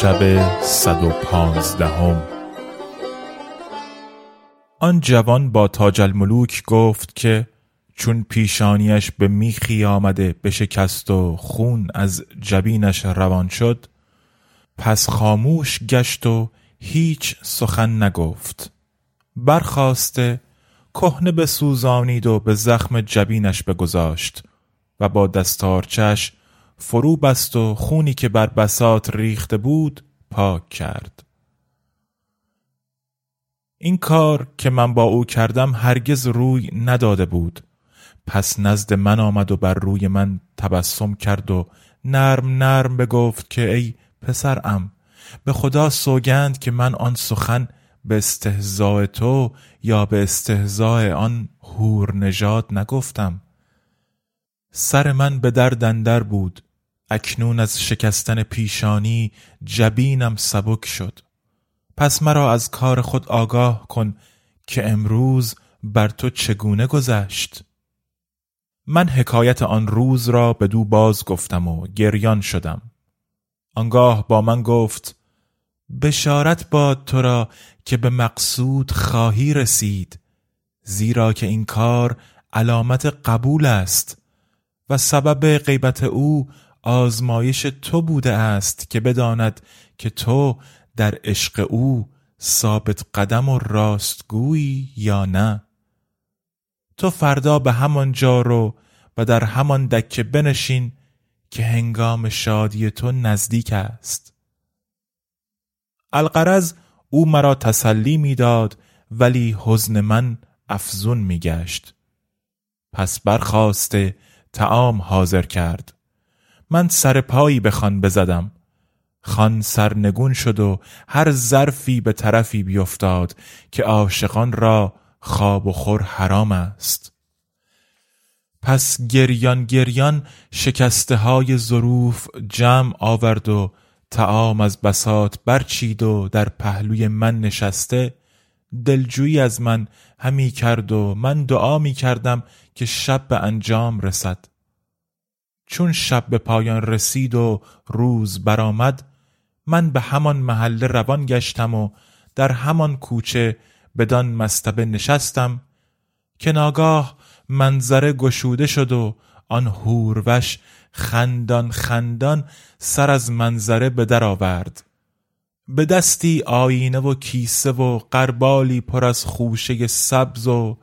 شب صد و پانزدهم آن جوان با تاج الملوک گفت که چون پیشانیش به میخی آمده بشکست و خون از جبینش روان شد پس خاموش گشت و هیچ سخن نگفت. برخاسته کهنه بسوزانید و به زخم جبینش بگذاشت و با دستارچش فرو بست و خونی که بر بساط ریخته بود پاک کرد. این کار که من با او کردم هرگز روی نداده بود. پس نزد من آمد و بر روی من تبسم کرد و نرم نرم بگفت که ای پسرم به خدا سوگند که من آن سخن به استهزاء تو یا به استهزاء آن هور نژاد نگفتم. سر من به درد اندر بود. اکنون از شکستن پیشانی جبینم سبک شد. پس مرا از کار خود آگاه کن که امروز بر تو چگونه گذشت. من حکایت آن روز را به دو باز گفتم و گریان شدم. آنگاه با من گفت بشارت باد تو را که به مقصود خواهی رسید زیرا که این کار علامت قبول است و سبب غیبت او آزمایش تو بوده است که بداند که تو در عشق او ثابت قدم و راستگویی یا نه. تو فردا به همان جا رو و در همان دکه بنشین که هنگام شادی تو نزدیک است. القرز او مرا تسلی می‌داد ولی حزن من افزون میگشت. پس برخواسته تعام حاضر کرد. من سر پایی به خان بزدم. خان سرنگون شد و هر ظرفی به طرفی بیفتاد که عاشقان را خواب و خور حرام است. پس گریان گریان شکسته های ظروف جمع آورد و تعام از بساط برچید و در پهلوی من نشسته دلجویی از من همی کرد و من دعا می کردم که شب به انجام رسد. چون شب به پایان رسید و روز برآمد من به همان محله روان گشتم و در همان کوچه بدان مستبه نشستم که ناگاه منظره گشوده شد و آن هوروش خندان خندان سر از منظره به در آورد. به دستی آینه و کیسه و قربالی پر از خوشه سبز و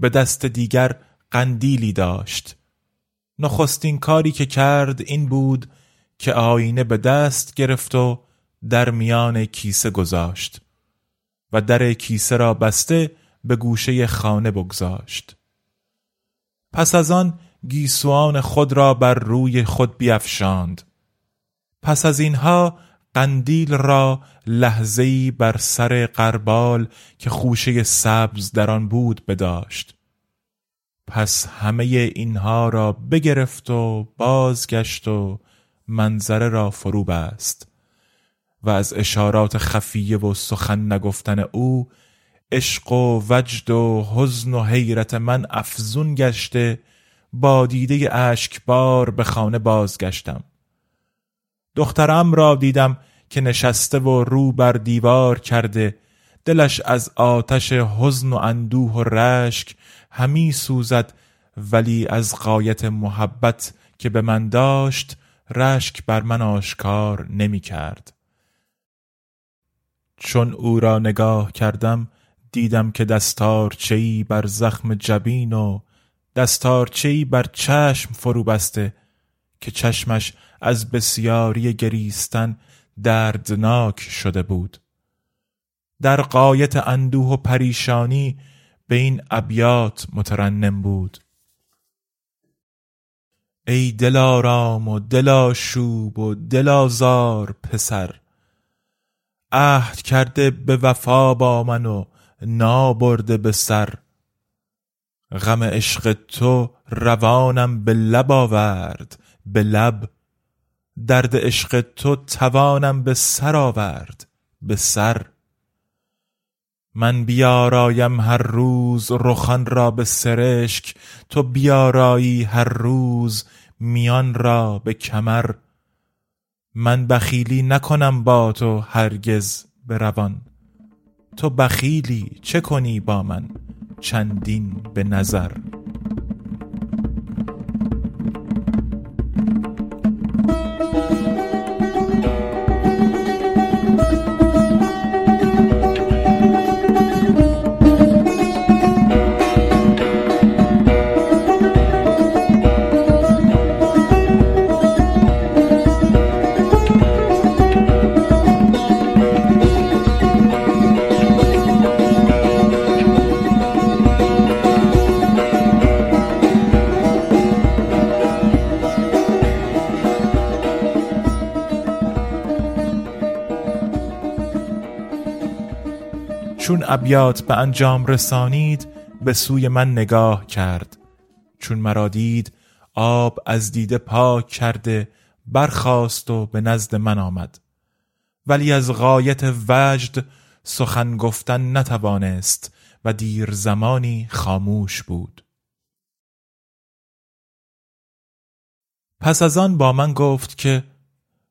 به دست دیگر قندیلی داشت. نخستین کاری که کرد این بود که آینه به دست گرفت و در میان کیسه گذاشت و در کیسه را بسته به گوشه خانه بگذاشت. پس از آن گیسوان خود را بر روی خود بیفشاند. پس از اینها قندیل را لحظه‌ای بر سر قربال که خوشه سبز در آن بود بداشت. پس همه اینها را بگرفت و بازگشت و منظره را فرو بست. و از اشارات خفیه و سخن نگفتن او عشق و وجد و حزن و حیرت من افزون گشته با دیده اشکبار به خانه بازگشتم. دخترم را دیدم که نشسته و رو بر دیوار کرده دلش از آتش حزن و اندوه و رشک همی سوزد ولی از قایت محبت که به من داشت رشک بر من آشکار نمی کرد. چون او را نگاه کردم دیدم که دستارچه‌ای بر زخم جبین و دستارچه‌ای بر چشم فرو بسته که چشمش از بسیاری گریستن دردناک شده بود. در قایت اندوه و پریشانی به این ابیات مترنم بود. ای دلارام و دلاشوب و دلازار پسر عهد کرده به وفا با من و نابرده به سر. غم عشق تو روانم به لب آورد به لب. درد عشق تو توانم به سر آورد به سر. من بیارایم هر روز رخان را به سرشک تو بیارایی هر روز میان را به کمر. من بخیلی نکنم با تو هرگز به روان. تو بخیلی چه کنی با من چندین به نظر؟ چون ابیات به انجام رسانید به سوی من نگاه کرد. چون مرا دید آب از دیده پاک کرده برخاست و به نزد من آمد. ولی از غایت وجد سخن گفتن نتوانست و دیر زمانی خاموش بود. پس از آن با من گفت که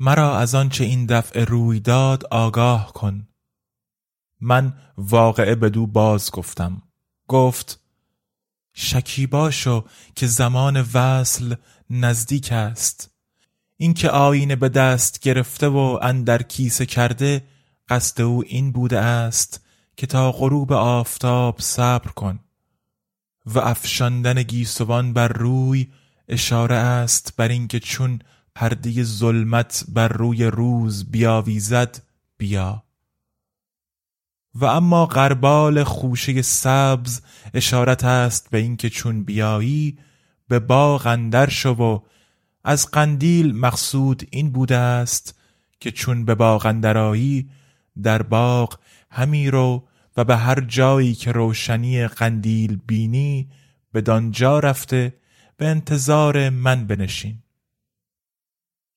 مرا از آنچه این دفعه روی داد آگاه کن. من واقعه بدو باز گفتم. گفت شکیبا شو که زمان وصل نزدیک است. اینکه آینه به دست گرفته و اندر کیسه کرده قصد او این بوده است که تا غروب آفتاب صبر کن. و افشاندن گیسوان بر روی اشاره است بر اینکه چون پرده ظلمت بر روی روز بیاویزد بیا. و اما غربال خوشه سبز اشارت است به اینکه چون بیایی به باغ اندر شو و از قندیل مقصود این بوده است که چون به باغ اندرایی در باغ همی رو و به هر جایی که روشنی قندیل بینی به دانجا رفته به انتظار من بنشین.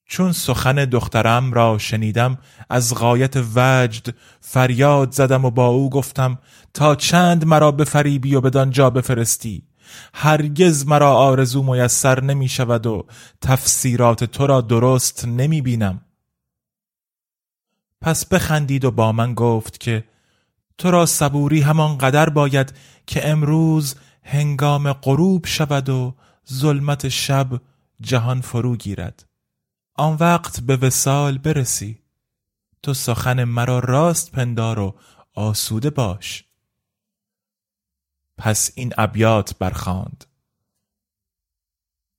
چون سخن دخترم را شنیدم از غایت وجد فریاد زدم و با او گفتم تا چند مرا بفریبی و بدان جا بفرستی؟ هرگز مرا آرزو میسر نمی شود و تفسیرات تو را درست نمی بینم. پس بخندید و با من گفت که تو را صبوری همان قدر باید که امروز هنگام غروب شود و ظلمت شب جهان فرو گیرد. آن وقت به وسال برسی. تو سخن مرا راست پندار و آسوده باش. پس این ابیات برخاند.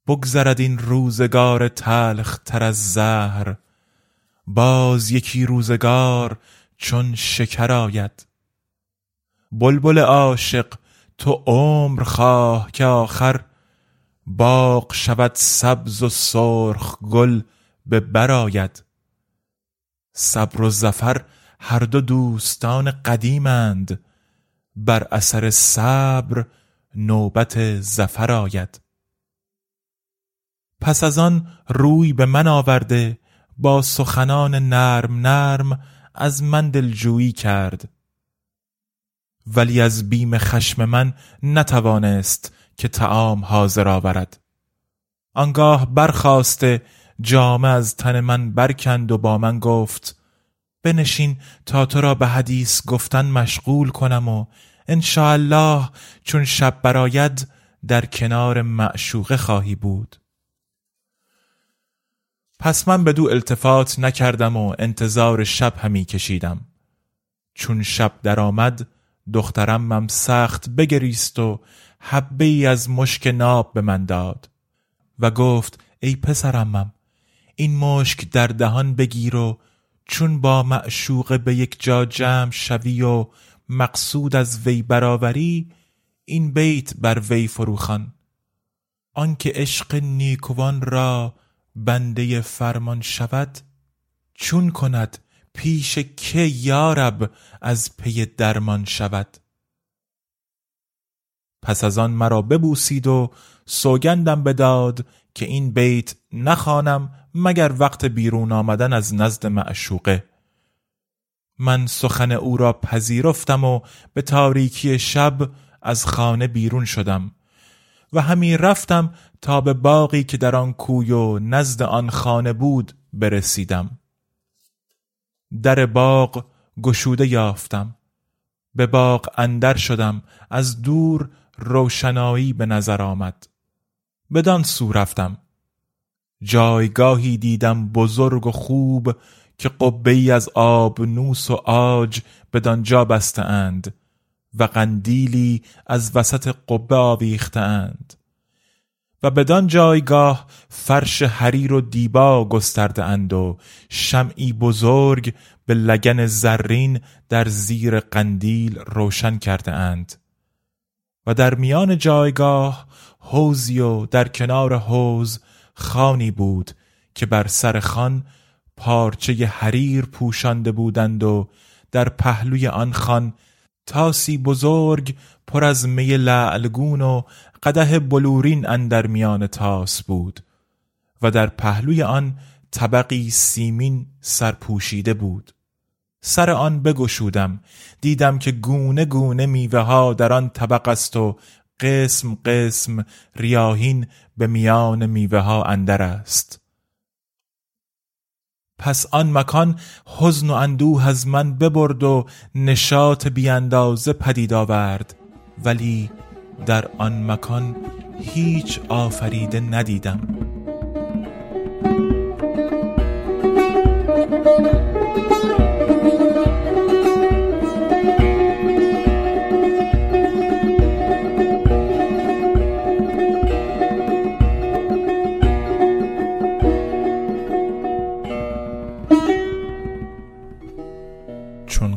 بگذرد این روزگار تلخ تر از زهر. باز یکی روزگار چون شکر آید. بلبل عاشق تو عمر خواه که آخر باغ شود سبز و سرخ گل به براید صبر و زفر هر دو دوستان قدیمند. بر اثر صبر نوبت زفر آید. پس از آن روی به من آورده با سخنان نرم نرم از من دلجویی کرد. ولی از بیم خشم من نتوانست که تعام حاضر آورد. آنگاه برخواسته جامه از تن من برکند و با من گفت بنشین تا تو را به حدیث گفتن مشغول کنم و الله چون شب براید در کنار معشوقه خواهی بود. پس من به دو التفات نکردم و انتظار شب همی کشیدم. چون شب درآمد دخترمم سخت بگریست و حبه ای از مشک ناب به من داد و گفت ای پسرمم این مشک در دهان بگیر و چون با معشوق به یک جا جمع شوی و مقصود از وی برابری این بیت بر وی فروخان آنکه عشق نیکوان را بنده فرمان شود چون کند پیش که یارب از پی درمان شود. پس از آن مرا ببوسید و سوگندم بداد که این بیت نخوانم مگر وقت بیرون آمدن از نزد معشوقه؟ من سخن او را پذیرفتم و به تاریکی شب از خانه بیرون شدم و همی رفتم تا به باقی که در آن کوی و نزد آن خانه بود برسیدم. در باغ گشوده یافتم. به باغ اندر شدم. از دور روشنایی به نظر آمد. بدان سو رفتم. جایگاهی دیدم بزرگ و خوب که قبه ای از آب نوس و آج بدانجا بسته اند و قندیلی از وسط قبه آویخته اند و بدان جایگاه فرش حریر و دیبا گسترده اند و شمعی بزرگ به لگن زرین در زیر قندیل روشن کرده اند و در میان جایگاه حوضی و در کنار حوض خوانی بود که بر سر خوان پارچه حریر پوشانده بودند و در پهلوی آن خان تاسی بزرگ پر از می لعلگون و قده بلورین اندر میان تاس بود و در پهلوی آن طبقی سیمین سرپوشیده بود. سر آن بگشودم دیدم که گونه گونه میوه ها در آن طبق است و قسم قسم ریاهین به میان میوه ها اندر است. پس آن مکان حزن و اندوه از من ببرد و نشاط بیاندازه پدید آورد. ولی در آن مکان هیچ آفریده ندیدم.